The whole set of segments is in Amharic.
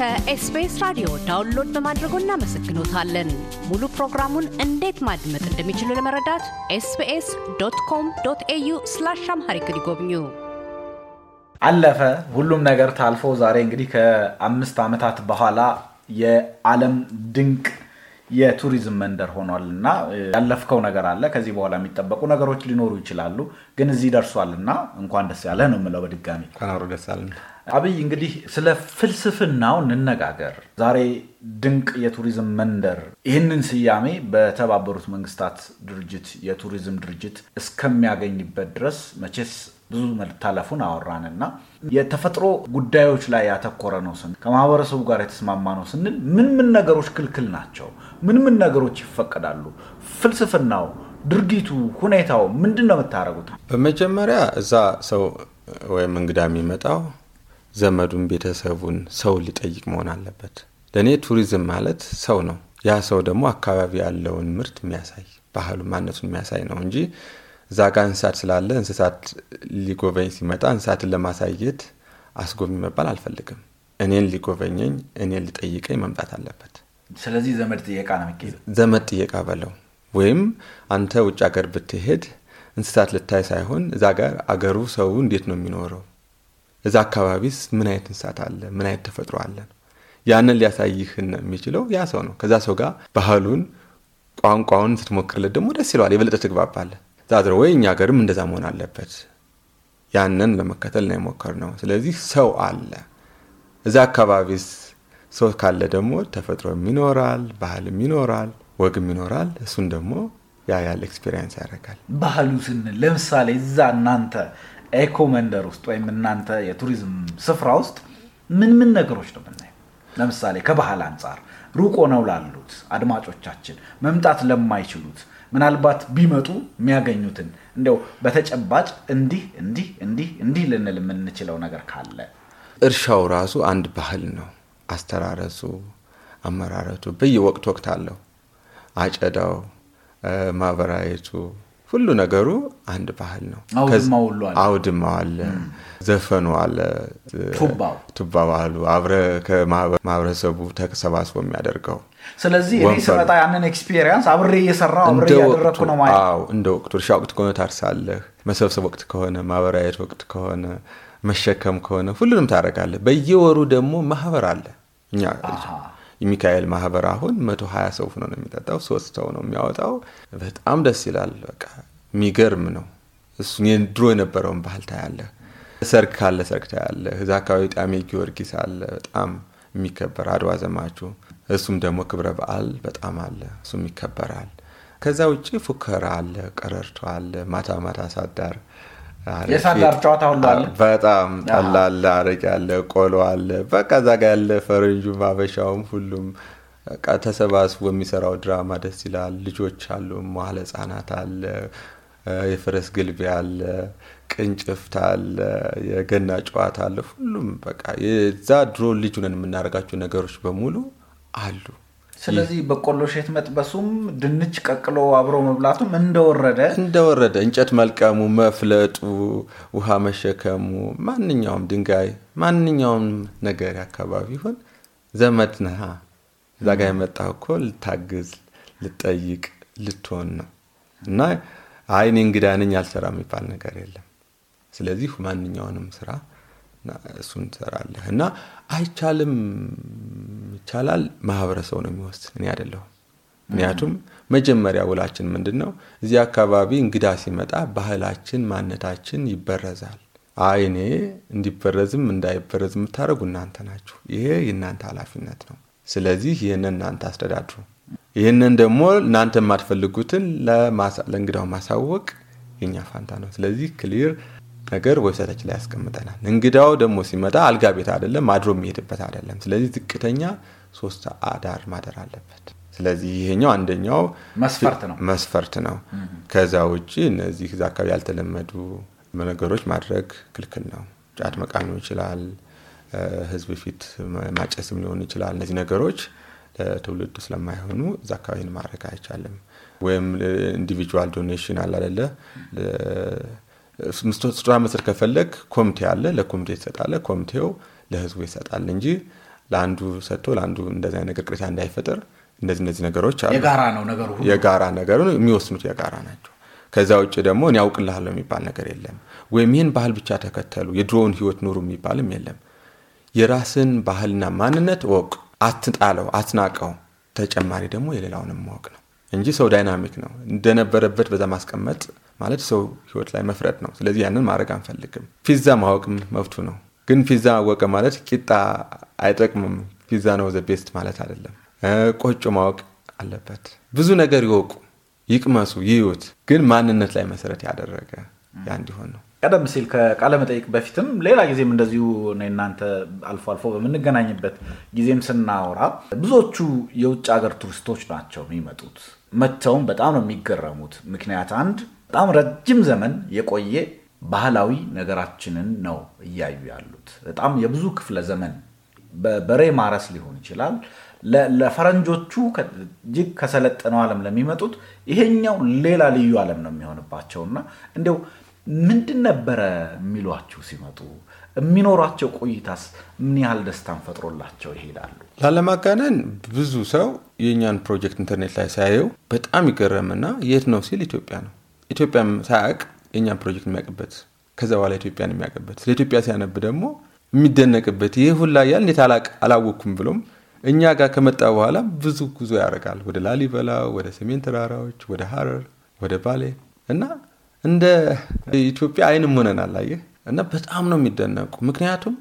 ከ SBS ራዲዮ download በማድረጎ እናመሰግኖታለን። ሙሉ ፕሮግራሙን እንዴት ማድመጥ እንደሚችሉ ለመረዳት SBS dot com dot au slash Amharic ይጎብኙ። አለፈ ሁሉም ነገር ታልፎ ዛሬ እንግዲህ ከአምስት ዓመታት በኋላ የዓለም ድንቅ የቱሪዝም መንደር ሆኗል እና ያለፍከው ነገር አለ። ከዚህ በኋላ የሚጠበቁ ነገሮች ሊኖሩ ይችላሉ፣ ግን እዚህ ደርሷል እና እንኳን ደስ ያለህ ነው የምለው በድጋሚ ደስ አለን። አብይ እንግዲህ ስለ ፍልስፍናው እንነጋገር። ዛሬ ድንቅ የቱሪዝም መንደር ይህንን ስያሜ በተባበሩት መንግስታት ድርጅት የቱሪዝም ድርጅት እስከሚያገኝበት ድረስ መቼስ ብዙ መታለፉን አወራንና የተፈጥሮ ጉዳዮች ላይ ያተኮረ ነው ስንል ከማህበረሰቡ ጋር የተስማማ ነው ስንል ምን ምን ነገሮች ክልክል ናቸው? ምን ምን ነገሮች ይፈቀዳሉ? ፍልስፍናው፣ ድርጊቱ፣ ሁኔታው ምንድን ነው የምታደርጉት? በመጀመሪያ እዛ ሰው ወይም እንግዳ የሚመጣው ዘመዱን፣ ቤተሰቡን፣ ሰው ሊጠይቅ መሆን አለበት። ለእኔ ቱሪዝም ማለት ሰው ነው። ያ ሰው ደግሞ አካባቢ ያለውን ምርት የሚያሳይ ባህሉ፣ ማነቱን የሚያሳይ ነው እንጂ እዛ ጋር እንስሳት ስላለ እንስሳት ሊጎበኝ ሲመጣ እንስሳትን ለማሳየት አስጎብኝ መባል አልፈልግም። እኔን ሊጎበኘኝ እኔን ሊጠይቀኝ መምጣት አለበት። ስለዚህ ዘመድ ጥየቃ ነው የሚካሄደው። ዘመድ ጥየቃ በለው ወይም አንተ ውጭ ሀገር ብትሄድ እንስሳት ልታይ ሳይሆን እዛ ጋር አገሩ ሰው እንዴት ነው የሚኖረው፣ እዛ አካባቢስ ምን አይነት እንስሳት አለ፣ ምን አይነት ተፈጥሮ አለ፣ ያንን ሊያሳይህ የሚችለው ያ ሰው ነው። ከዛ ሰው ጋር ባህሉን፣ ቋንቋውን ስትሞክርለት ደግሞ ደስ ይለዋል፣ የበለጠ ትግባባለህ። ዛድረ ወይ እኛ ሀገርም እንደዛ መሆን አለበት። ያንን ለመከተል ነው የሞከርነው። ስለዚህ ሰው አለ እዛ አካባቢስ ሰው ካለ ደግሞ ተፈጥሮም ይኖራል፣ ባህልም ይኖራል፣ ወግም ይኖራል። እሱን ደግሞ ያ ያለ experience ያደርጋል። ባህሉ ስንል ለምሳሌ እዛ እናንተ eco መንደር ውስጥ ወይም እናንተ የቱሪዝም ስፍራ ውስጥ ምን ምን ነገሮች ነው የምናየው? ለምሳሌ ከባህል አንጻር ሩቅ ሆነው ላሉት አድማጮቻችን መምጣት ለማይችሉት ምናልባት ቢመጡ የሚያገኙትን እንደው በተጨባጭ እንዲህ እንዲህ እንዲህ እንዲህ ልንል የምንችለው ነገር ካለ እርሻው ራሱ አንድ ባህል ነው። አስተራረሱ፣ አመራረቱ በየወቅት ወቅት አለው። አጨዳው፣ ማበራየቱ፣ ሁሉ ነገሩ አንድ ባህል ነው። አውድማው አለ። ዘፈኑ አለ፣ ቱባው አሉ። አብረ ከማህበረሰቡ ተሰባስቦ የሚያደርገው ስለዚህ እኔ ስመጣ ያንን experience አብሬ እየሰራው አብሬ እያደረግኩ ነው ማለት ነው። እንደ ወቅቱ እርሻ ወቅት ከሆነ ታርሳለህ። መሰብሰብ ወቅት ከሆነ ማበራየት ወቅት ከሆነ መሸከም ከሆነ ሁሉንም ታደርጋለህ። በየወሩ ደግሞ ማህበር አለ። እኛ የሚካኤል ማህበር አሁን መቶ ሀያ ሰው ነው የሚጠጣው። ሶስት ሰው ነው የሚያወጣው። በጣም ደስ ይላል። በቃ የሚገርም ነው። እሱ ድሮ የነበረውን ባህል ታያለህ። ሰርግ ካለ ሰርግ ታያለህ። እዛ አካባቢ ጣሜ ጊዮርጊስ አለ በጣም የሚከበር አድዋ ዘማቹ እሱም ደግሞ ክብረ በዓል በጣም አለ። እሱም ይከበራል። ከዛ ውጭ ፉከራ አለ፣ ቀረርቶ አለ፣ ማታ ማታ ሳዳር የሳዳር ጨዋታ ሁሉ አለ። በጣም ጠላ አለ፣ አረቄ አለ፣ ቆሎ አለ። በቃ እዛ ጋ ያለ ፈረንጁም አበሻውም ሁሉም በቃ ተሰባስቦ የሚሰራው ድራማ ደስ ይላል። ልጆች አሉ፣ መዋለ ህጻናት አለ፣ የፈረስ ግልቢያ አለ፣ ቅንጭፍት አለ፣ የገና ጨዋታ አለ። ሁሉም በቃ የዛ ድሮ ልጅ ሆነን የምናደርጋቸው ነገሮች በሙሉ አሉ። ስለዚህ በቆሎ ሼት መጥበሱም ድንች ቀቅሎ አብሮ መብላቱም እንደወረደ እንደወረደ እንጨት መልቀሙ፣ መፍለጡ፣ ውሃ መሸከሙ፣ ማንኛውም ድንጋይ፣ ማንኛውም ነገር አካባቢ ይሁን ዘመድ ነህ። እዛ ጋ የመጣው እኮ ልታግዝ፣ ልጠይቅ፣ ልትሆን ነው እና አይ እኔ እንግዳ ነኝ አልሰራ የሚባል ነገር የለም። ስለዚህ ማንኛውንም ስራ እሱን ትሰራለህ እና አይቻልም ይቻላል ማህበረሰቡ ነው የሚወስን፣ እኔ አይደለሁም። ምክንያቱም መጀመሪያ ውላችን ምንድን ነው? እዚህ አካባቢ እንግዳ ሲመጣ ባህላችን፣ ማንነታችን ይበረዛል። አይ እኔ እንዲበረዝም እንዳይበረዝ የምታደርጉ እናንተ ናችሁ። ይሄ የእናንተ ኃላፊነት ነው። ስለዚህ ይህንን እናንተ አስተዳድሩ። ይህንን ደግሞ እናንተ የማትፈልጉትን ለእንግዳው ማሳወቅ የኛ ፋንታ ነው። ስለዚህ clear ነገር website ኣችን ላይ ያስቀምጠናል። እንግዳው ደግሞ ሲመጣ አልጋ ቤት አይደለም፣ አድሮ የሚሄድበት አይደለም። ስለዚህ ዝቅተኛ ሶስት አዳር ማደር አለበት። ስለዚህ ይሄኛው አንደኛው መስፈርት ነው። መስፈርት ነው። ከዛ ውጭ እነዚህ እዛ አካባቢ ያልተለመዱ ነገሮች ማድረግ ክልክል ነው። ጫት መቃም ሊሆን ይችላል፣ ህዝብ ፊት ማጨስም ሊሆን ይችላል። እነዚህ ነገሮች ለትውልዱ ስለማይሆኑ እዛ አካባቢ ማድረግ አይቻልም። ወይም individual donation አለ አይደለ ስጦታ መስጠት ከፈለግ ኮሚቴ አለ፣ ለኮሚቴ ትሰጣለህ። ኮሚቴው ለህዝቡ ይሰጣል እንጂ ለአንዱ ሰጥቶ ለአንዱ እንደዚህ ነገር ቅሬታ እንዳይፈጠር እንደዚህ እነዚህ ነገሮች አሉ። የጋራ ነው ነገሩ የጋራ ነገሩን የሚወስኑት የጋራ ናቸው። ከዛ ውጭ ደግሞ እኔ አውቅልሃለሁ የሚባል ነገር የለም። ወይም ይህን ባህል ብቻ ተከተሉ የድሮውን ህይወት ኑሩ የሚባልም የለም። የራስን ባህልና ማንነት እወቅ፣ አትጣለው፣ አትናቀው። ተጨማሪ ደግሞ የሌላውንም ማወቅ ነው እንጂ ሰው dynamic ነው። እንደነበረበት በዛ ማስቀመጥ ማለት ሰው ህይወት ላይ መፍረድ ነው። ስለዚህ ያንን ማድረግ አንፈልግም። ፒዛ ማወቅም መብቱ ነው። ግን ፒዛ አወቀ ማለት ቂጣ አይጠቅምም። ፒዛ ነው the best ማለት አይደለም። ቆጮ ማወቅ አለበት። ብዙ ነገር ይወቁ፣ ይቅመሱ፣ ይዩት። ግን ማንነት ላይ መሰረት ያደረገ ያ እንዲሆን ነው። ቀደም ሲል ከቃለ መጠይቅ በፊትም ሌላ ጊዜም እንደዚሁ እናንተ አልፎ አልፎ በምንገናኝበት ጊዜም ስናወራ ብዙዎቹ የውጭ ሀገር ቱሪስቶች ናቸው የሚመጡት። መጥተውም በጣም ነው የሚገረሙት። ምክንያት አንድ በጣም ረጅም ዘመን የቆየ ባህላዊ ነገራችንን ነው እያዩ ያሉት። በጣም የብዙ ክፍለ ዘመን በበሬ ማረስ ሊሆን ይችላል። ለፈረንጆቹ እጅግ ከሰለጠነው ዓለም ለሚመጡት ይሄኛው ሌላ ልዩ ዓለም ነው የሚሆንባቸው እና እንዲያው ምንድን ነበረ የሚሏችሁ ሲመጡ የሚኖሯቸው ቆይታስ ምን ያህል ደስታን ፈጥሮላቸው ይሄዳሉ? ላለማጋነን ብዙ ሰው የእኛን ፕሮጀክት ኢንተርኔት ላይ ሳየው በጣም ይገረምና የት ነው ሲል ኢትዮጵያ ነው። ኢትዮጵያም ሳያውቅ የእኛን ፕሮጀክት የሚያውቅበት ከዛ በኋላ ኢትዮጵያን የሚያውቅበት ስለ ኢትዮጵያ ሲያነብ ደግሞ የሚደነቅበት ይህ ሁላ ያል እንዴት አላወቅኩም ብሎም እኛ ጋር ከመጣ በኋላ ብዙ ጉዞ ያደርጋል። ወደ ላሊበላ፣ ወደ ሰሜን ተራራዎች፣ ወደ ሀረር፣ ወደ ባሌ እና እንደ ኢትዮጵያ አይንም ሆነናል። አየህ እና በጣም ነው የሚደነቁ። ምክንያቱም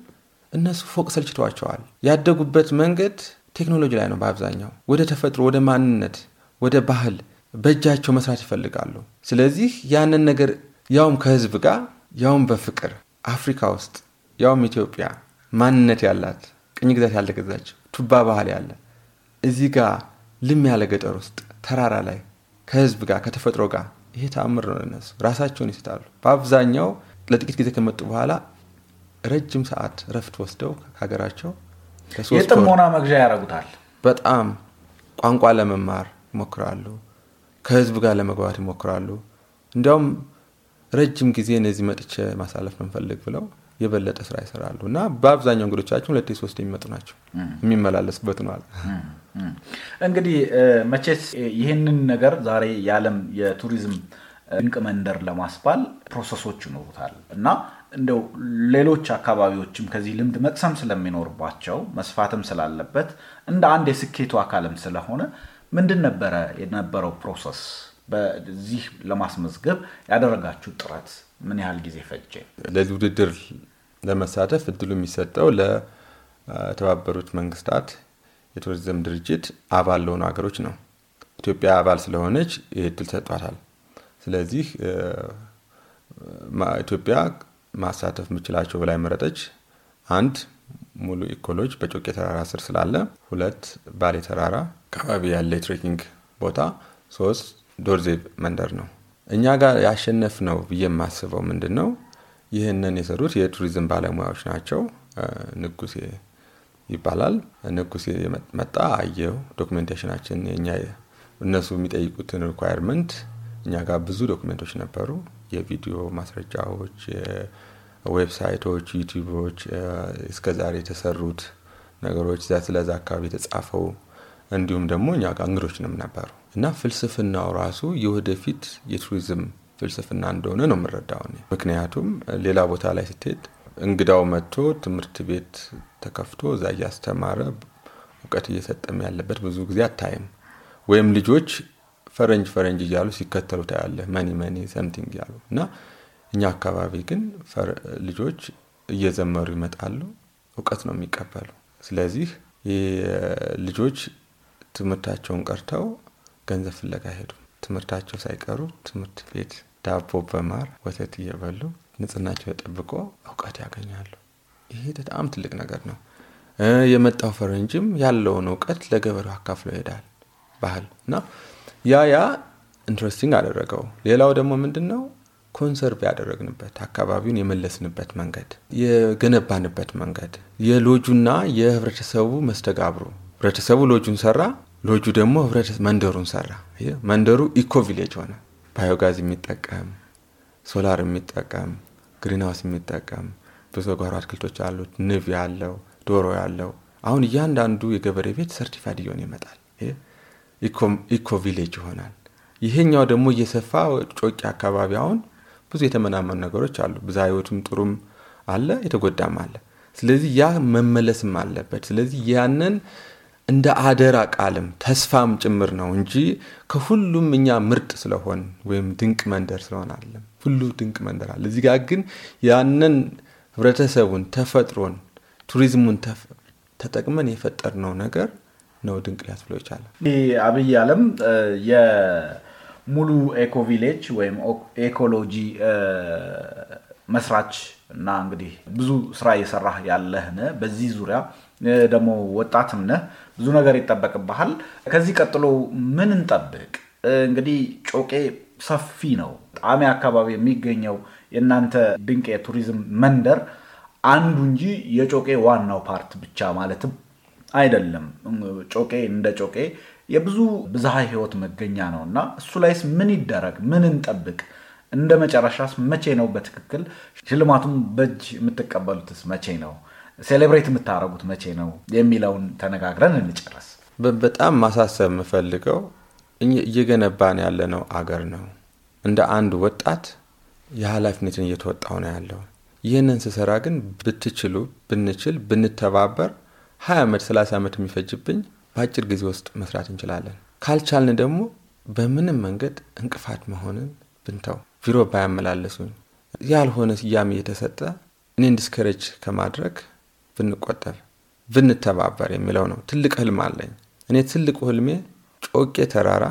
እነሱ ፎቅ ሰልችቷቸዋል። ያደጉበት መንገድ ቴክኖሎጂ ላይ ነው በአብዛኛው። ወደ ተፈጥሮ፣ ወደ ማንነት፣ ወደ ባህል በእጃቸው መስራት ይፈልጋሉ። ስለዚህ ያንን ነገር ያውም ከህዝብ ጋር ያውም በፍቅር አፍሪካ ውስጥ ያውም ኢትዮጵያ ማንነት ያላት ቅኝ ግዛት ያልተገዛች ቱባ ባህል ያለ እዚህ ጋር ልም ያለ ገጠር ውስጥ ተራራ ላይ ከህዝብ ጋር ከተፈጥሮ ጋር ይሄ ተአምር ነው። እነሱ ራሳቸውን ይስታሉ። በአብዛኛው ለጥቂት ጊዜ ከመጡ በኋላ ረጅም ሰዓት ረፍት ወስደው ከሀገራቸው የጥሞና መግዣ ያደርጉታል። በጣም ቋንቋ ለመማር ይሞክራሉ። ከህዝብ ጋር ለመግባት ይሞክራሉ። እንዲያውም ረጅም ጊዜ እነዚህ መጥቼ ማሳለፍ ነው የምፈልግ ብለው የበለጠ ስራ ይሰራሉ እና በአብዛኛው እንግዶቻችን ሁለቴ ሶስት የሚመጡ ናቸው። የሚመላለሱበት ነዋል። እንግዲህ መቼስ ይህንን ነገር ዛሬ የዓለም የቱሪዝም ድንቅ መንደር ለማስባል process ኦች ይኖሩታል እና እንደው ሌሎች አካባቢዎችም ከዚህ ልምድ መቅሰም ስለሚኖርባቸው መስፋትም ስላለበት እንደ አንድ የስኬቱ አካልም ስለሆነ ምንድን ነበረ የነበረው process? በዚህ ለማስመዝገብ ያደረጋችሁ ጥረት ምን ያህል ጊዜ ፈጀ? ለዚህ ውድድር ለመሳተፍ እድሉ የሚሰጠው ለተባበሩት መንግስታት የቱሪዝም ድርጅት አባል ለሆኑ ሀገሮች ነው። ኢትዮጵያ አባል ስለሆነች ይህ እድል ሰጥቷታል። ስለዚህ ኢትዮጵያ ማሳተፍ የምችላቸው ብላይ መረጠች። አንድ ሙሉ ኢኮሎጅ በጮቄ ተራራ ስር ስላለ፣ ሁለት ባሌ ተራራ አካባቢ ያለ የ trekking ቦታ፣ ሶስት ዶርዜ መንደር ነው። እኛ ጋር ያሸነፈ ነው ብዬ የማስበው ምንድን ነው ይህንን የሰሩት የቱሪዝም ባለሙያዎች ናቸው። ንጉሴ ይባላል። ንጉሴ መጣ፣ አየው documentation ኣችን የኛ እነሱ የሚጠይቁትን requirement እኛ ጋር ብዙ document ኦች ነበሩ። የቪዲዮ ማስረጃዎች፣ website ኦች፣ YouTube ኦች እስከዛሬ የተሰሩት ነገሮች ስለዛ አካባቢ የተጻፈው እንዲሁም ደግሞ እኛ ጋር እንግዶችንም ነበሩ እና ፍልስፍናው ራሱ የወደፊት የቱሪዝም ፍልስፍና እንደሆነ ነው የምረዳው። ምክንያቱም ሌላ ቦታ ላይ ስትሄድ እንግዳው መጥቶ ትምህርት ቤት ተከፍቶ እዛ እያስተማረ እውቀት እየሰጠም ያለበት ብዙ ጊዜ አታይም። ወይም ልጆች ፈረንጅ ፈረንጅ እያሉ ሲከተሉ ታያለህ፣ money money something እያሉ እና እኛ አካባቢ ግን ልጆች እየዘመሩ ይመጣሉ፣ እውቀት ነው የሚቀበሉ። ስለዚህ ልጆች ትምህርታቸውን ቀርተው ገንዘብ ፍለጋ ሄዱ። ትምህርታቸው ሳይቀሩ ትምህርት ቤት ዳቦ በማር ወተት እየበሉ ንጽህናቸው ተጠብቆ እውቀት ያገኛሉ። ይሄ በጣም ትልቅ ነገር ነው። የመጣው ፈረንጅም ያለውን እውቀት ለገበሬው አካፍሎ ይሄዳል። ባህል እና ያ ያ interesting አደረገው። ሌላው ደግሞ ምንድን ነው conserve ያደረግንበት አካባቢውን የመለስንበት መንገድ፣ የገነባንበት መንገድ፣ የሎጁና የህብረተሰቡ መስተጋብሩ ህብረተሰቡ ሎጁን ሰራ፣ ሎጁ ደግሞ መንደሩን ሰራ። መንደሩ eco village ሆነ። ባዮጋዝ የሚጠቀም ሶላር የሚጠቀም greenhouse የሚጠቀም ብዙ ጓሮ አትክልቶች አሉት። ንብ ያለው ዶሮ ያለው አሁን እያንዳንዱ የገበሬ ቤት certified እየሆነ ይመጣል። eco village ይሆናል። ይሄኛው ደግሞ እየሰፋ ጮቄ አካባቢ አሁን ብዙ የተመናመኑ ነገሮች አሉ። ብዝሃ ሕይወቱም ጥሩም አለ፣ የተጎዳም አለ። ስለዚህ ያ መመለስም አለበት። ስለዚህ ያንን እንደ አደራ ቃልም ተስፋም ጭምር ነው እንጂ ከሁሉም እኛ ምርጥ ስለሆን ወይም ድንቅ መንደር ስለሆን አለም ሁሉ ድንቅ መንደር አለ። እዚህ ጋር ግን ያንን ህብረተሰቡን፣ ተፈጥሮን፣ ቱሪዝሙን ተጠቅመን የፈጠርነው ነገር ነው ድንቅ ሊያስብለው ይቻላል። አብይ አለም የሙሉ eco village ወይም eco lodge መስራች እና እንግዲህ ብዙ ስራ እየሰራህ ያለህ በዚህ ዙሪያ ደግሞ ወጣትም ነህ፣ ብዙ ነገር ይጠበቅብሃል። ከዚህ ቀጥሎ ምን እንጠብቅ? እንግዲህ ጮቄ ሰፊ ነው። ጣሜ አካባቢ የሚገኘው የእናንተ ድንቅ የቱሪዝም መንደር አንዱ እንጂ የጮቄ ዋናው part ብቻ ማለትም አይደለም። ጮቄ እንደ ጮቄ የብዙ ብዝሃ ህይወት መገኛ ነው እና እሱ ላይስ ምን ይደረግ? ምን እንጠብቅ? እንደ መጨረሻስ መቼ ነው በትክክል ሽልማቱን በእጅ የምትቀበሉትስ መቼ ነው? celebrate የምታደርጉት መቼ ነው የሚለውን ተነጋግረን እንጨርስ። በጣም ማሳሰብ የምፈልገው እየገነባን ያለነው አገር ነው። እንደ አንድ ወጣት የኃላፊነትን እየተወጣው ነው ያለው። ይህንን ስሰራ ግን ብትችሉ፣ ብንችል፣ ብንተባበር ሀያ ዓመት ሰላሳ ዓመት የሚፈጅብኝ በአጭር ጊዜ ውስጥ መስራት እንችላለን። ካልቻልን ደግሞ በምንም መንገድ እንቅፋት መሆንን ብንተው ቢሮ ባያመላለሱኝ ያልሆነ ስያሜ የተሰጠ እኔን discourage ከማድረግ ብንቆጠብ ብንተባበር የሚለው ነው። ትልቅ ህልም አለኝ። እኔ ትልቁ ህልሜ ጮቄ ተራራ፣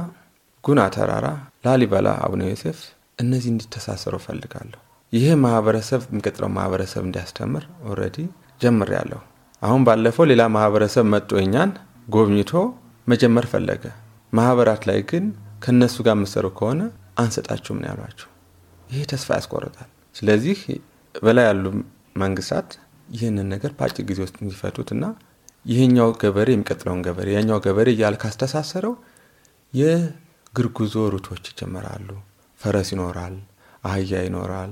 ጉና ተራራ፣ ላሊበላ፣ አቡነ ዮሴፍ እነዚህ እንዲተሳሰሩ እፈልጋለሁ። ይሄ ማህበረሰብ የሚቀጥለው ማህበረሰብ እንዲያስተምር already ጀምሬያለሁ። አሁን ባለፈው ሌላ ማህበረሰብ መጥቶ እኛን ጎብኝቶ መጀመር ፈለገ። ማህበራት ላይ ግን ከእነሱ ጋር የምትሰሩ ከሆነ አንሰጣችሁም ነው ያሏቸው። ይሄ ተስፋ ያስቆርጣል። ስለዚህ በላይ ያሉ መንግስታት ይህንን ነገር በአጭር ጊዜ ውስጥ እንዲፈቱት እና ይህኛው ገበሬ የሚቀጥለውን ገበሬ ያኛው ገበሬ እያለ ካስተሳሰረው የእግር ጉዞ ሩቶች ይጀመራሉ። ፈረስ ይኖራል፣ አህያ ይኖራል።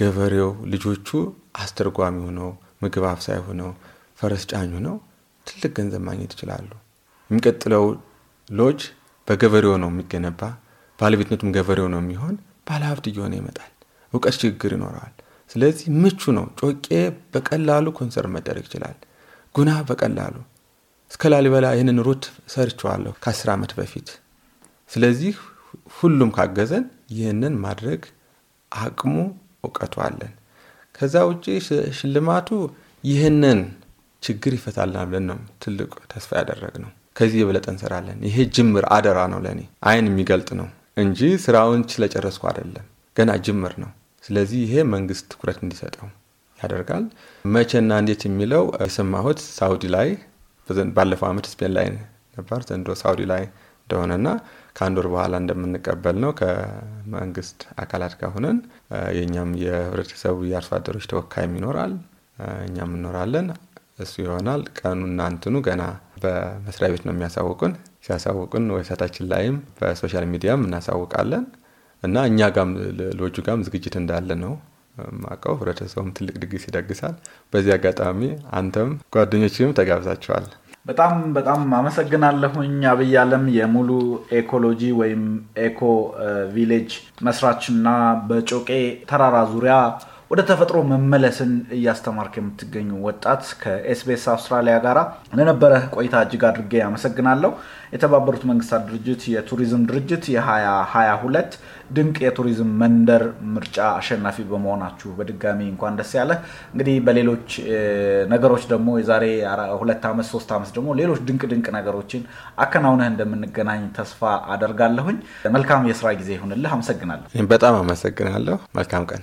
ገበሬው ልጆቹ አስተርጓሚ ሆነው ምግብ አብሳይ ሆነው ፈረስ ጫኝ ሆነው ትልቅ ገንዘብ ማግኘት ይችላሉ። የሚቀጥለው ሎጅ በገበሬው ነው የሚገነባ፣ ባለቤትነቱም ገበሬው ነው የሚሆን፣ ባለሀብት እየሆነ ይመጣል። እውቀት ችግር ይኖረዋል። ስለዚህ ምቹ ነው። ጮቄ በቀላሉ conserve መደረግ ይችላል። ጉና በቀላሉ እስከ ላሊበላ ይህንን route ሰርቸዋለሁ ከአስር ዓመት በፊት። ስለዚህ ሁሉም ካገዘን ይህንን ማድረግ አቅሙ እውቀቱ አለን። ከዛ ውጭ ሽልማቱ ይህንን ችግር ይፈታልናል ብለን ነው ትልቅ ተስፋ ያደረግ ነው። ከዚህ የበለጠ እንሰራለን። ይሄ ጅምር አደራ ነው፣ ለእኔ አይን የሚገልጥ ነው እንጂ ስራውን ስለጨረስኩ አይደለም። ገና ጅምር ነው። ስለዚህ ይሄ መንግስት ትኩረት እንዲሰጠው ያደርጋል። መቼና እንዴት የሚለው የሰማሁት ሳውዲ ላይ ባለፈው ዓመት ስፔን ላይ ነበር፣ ዘንድሮ ሳውዲ ላይ እንደሆነና ከአንድ ወር በኋላ እንደምንቀበል ነው ከመንግስት አካላት ጋር ሆነን የእኛም የህብረተሰቡ የአርሶ አደሮች ተወካይም ይኖራል፣ እኛም እንኖራለን። እሱ ይሆናል። ቀኑና እንትኑ ገና በመስሪያ ቤት ነው የሚያሳውቁን። ሲያሳውቁን website ኣችን ላይም በ social media ም እናሳውቃለን እና እኛ ጋም ሎጁ ጋም ዝግጅት እንዳለ ነው ማቀው። ህብረተሰቡም ትልቅ ድግስ ይደግሳል። በዚህ አጋጣሚ አንተም ጓደኞችም ተጋብዛችኋል። በጣም በጣም አመሰግናለሁኝ። አብይ አለም የሙሉ Eco Lodge ወይም Eco Village መስራችና በጮቄ ተራራ ዙሪያ ወደ ተፈጥሮ መመለስን እያስተማርክ የምትገኙ ወጣት ከኤስቢኤስ አውስትራሊያ ጋር ለነበረ ቆይታ እጅግ አድርጌ አመሰግናለሁ። የተባበሩት መንግስታት ድርጅት የቱሪዝም ድርጅት የ2022 ድንቅ የቱሪዝም መንደር ምርጫ አሸናፊ በመሆናችሁ በድጋሚ እንኳን ደስ ያላችሁ። እንግዲህ በሌሎች ነገሮች ደግሞ የዛሬ ሁለት ዓመት ሶስት ዓመት ደግሞ ሌሎች ድንቅ ድንቅ ነገሮችን አከናውነህ እንደምንገናኝ ተስፋ አደርጋለሁኝ። መልካም የስራ ጊዜ ይሁንልህ። አመሰግናለሁ። በጣም አመሰግናለሁ። መልካም ቀን።